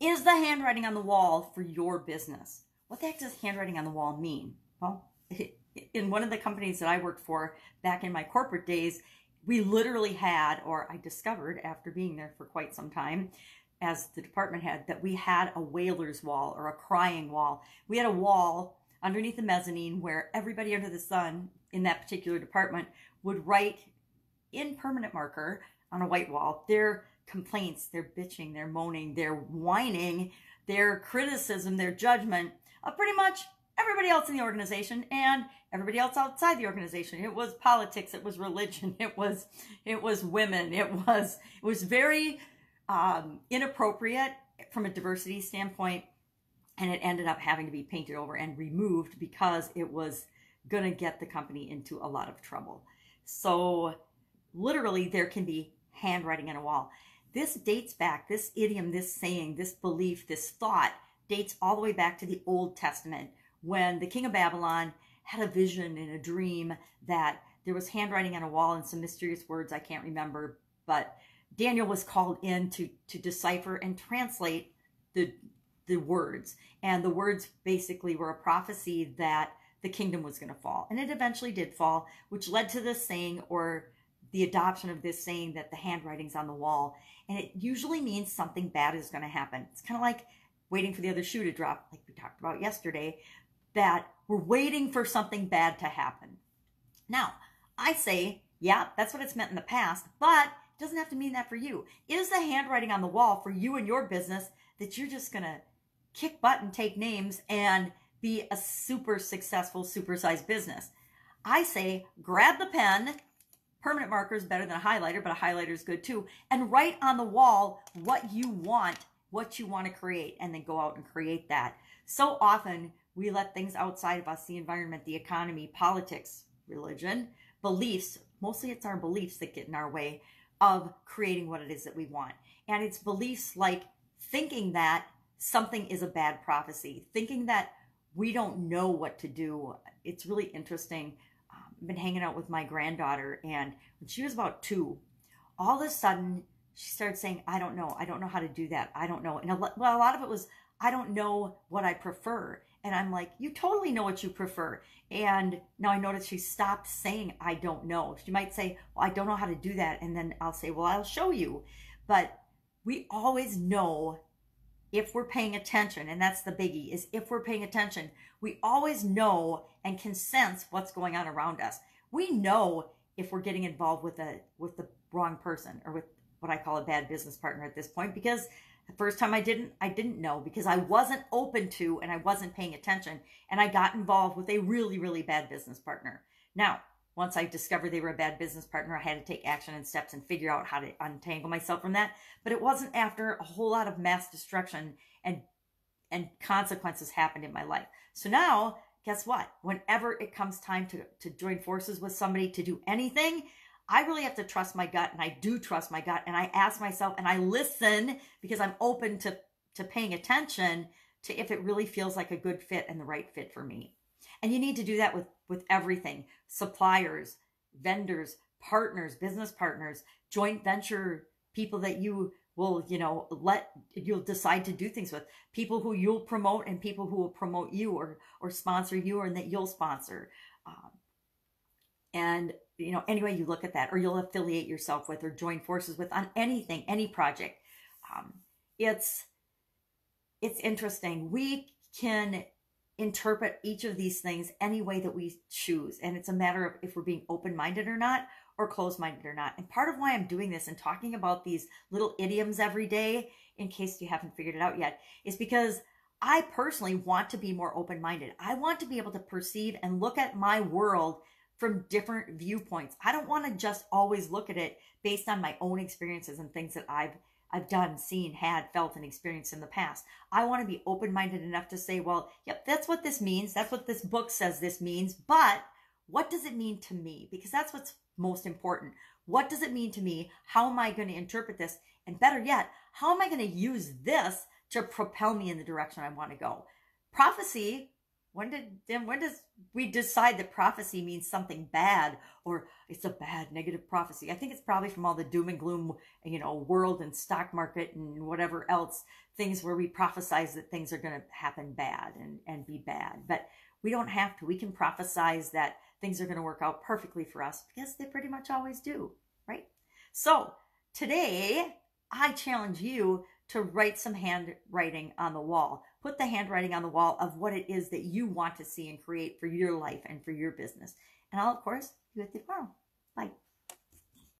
is the handwriting on the wall for your business. What the heck does handwriting on the wall mean? Well, in one of the companies that I worked for back in my corporate days, we literally had, or I discovered after being there for quite some time, as the department head, that we had a wailer's wall or a crying wall. We had a wall underneath the mezzanine where everybody under the sun in that particular department would write in permanent marker on a white wall their complaints, their bitching, their moaning, their whining, their criticism, their judgment of pretty much everybody else in the organization and everybody else outside the organization. It was politics, it was religion, it was it was women, it was it was very um, inappropriate from a diversity standpoint, and it ended up having to be painted over and removed because it was going to get the company into a lot of trouble. So, literally, there can be handwriting on a wall. This dates back, this idiom, this saying, this belief, this thought dates all the way back to the Old Testament when the king of Babylon had a vision and a dream that there was handwriting on a wall and some mysterious words I can't remember, but Daniel was called in to to decipher and translate the the words. And the words basically were a prophecy that the kingdom was going to fall. And it eventually did fall, which led to this saying or the adoption of this saying that the handwriting's on the wall. And it usually means something bad is going to happen. It's kind of like waiting for the other shoe to drop, like we talked about yesterday, that we're waiting for something bad to happen. Now, I say, yeah, that's what it's meant in the past, but it doesn't have to mean that for you. Is the handwriting on the wall for you and your business that you're just going to kick butt and take names and be a super successful, supersized business? I say, grab the pen, permanent marker is better than a highlighter, but a highlighter is good too, and write on the wall what you want, what you want to create, and then go out and create that. So often we let things outside of us, the environment, the economy, politics, religion, beliefs, mostly it's our beliefs that get in our way of creating what it is that we want. And it's beliefs like thinking that something is a bad prophecy, thinking that we don't know what to do. It's really interesting. Been hanging out with my granddaughter, and when she was about two, all of a sudden she started saying, I don't know. I don't know how to do that. I don't know. And a, well, a lot of it was, I don't know what I prefer. And I'm like, you totally know what you prefer. And now I notice she stopped saying, I don't know. She might say, well, I don't know how to do that. And then I'll say, well, I'll show you. But we always know if we're paying attention. And that's the biggie is if we're paying attention, we always know and can sense what's going on around us. We know if we're getting involved with a, with the wrong person or with what I call a bad business partner at this point, because the first time I didn't, I didn't know because I wasn't open to and I wasn't paying attention. And I got involved with a really, really bad business partner. Now, once I discovered they were a bad business partner, I had to take action and steps and figure out how to untangle myself from that. But it wasn't after a whole lot of mass destruction and and consequences happened in my life. So now, guess what? Whenever it comes time to, to join forces with somebody to do anything, I really have to trust my gut and I do trust my gut and I ask myself and I listen because I'm open to to paying attention to if it really feels like a good fit and the right fit for me. And you need to do that with with everything. Suppliers, vendors, partners, business partners, joint venture people that you will, you know, let you'll decide to do things with, people who you'll promote and people who will promote you or or sponsor you and that you'll sponsor. Um, and you know any way you look at that or you'll affiliate yourself with or join forces with on anything any project um, it's it's interesting we can interpret each of these things any way that we choose. And it's a matter of if we're being open-minded or not or closed-minded or not. And part of why i'm doing this and talking about these little idioms every day in case you haven't figured it out yet is because i personally want to be more open-minded. I want to be able to perceive and look at my world from different viewpoints. I don't want to just always look at it based on my own experiences and things that I've I've done, seen, had, felt, and experienced in the past. I want to be open minded enough to say, well, yep, that's what this means. That's what this book says this means. But what does it mean to me? Because that's what's most important. What does it mean to me? How am I going to interpret this? And better yet, how am I going to use this to propel me in the direction I want to go? Prophecy when did then when does we decide that prophecy means something bad or it's a bad negative prophecy? I think it's probably from all the doom and gloom, you know, world and stock market and whatever else things where we prophesize that things are going to happen bad and and be bad. But we don't have to. We can prophesize that things are going to work out perfectly for us because they pretty much always do, right? So, today I challenge you to write some handwriting on the wall. Put the handwriting on the wall of what it is that you want to see and create for your life and for your business. And I'll, of course, be with you tomorrow. Bye.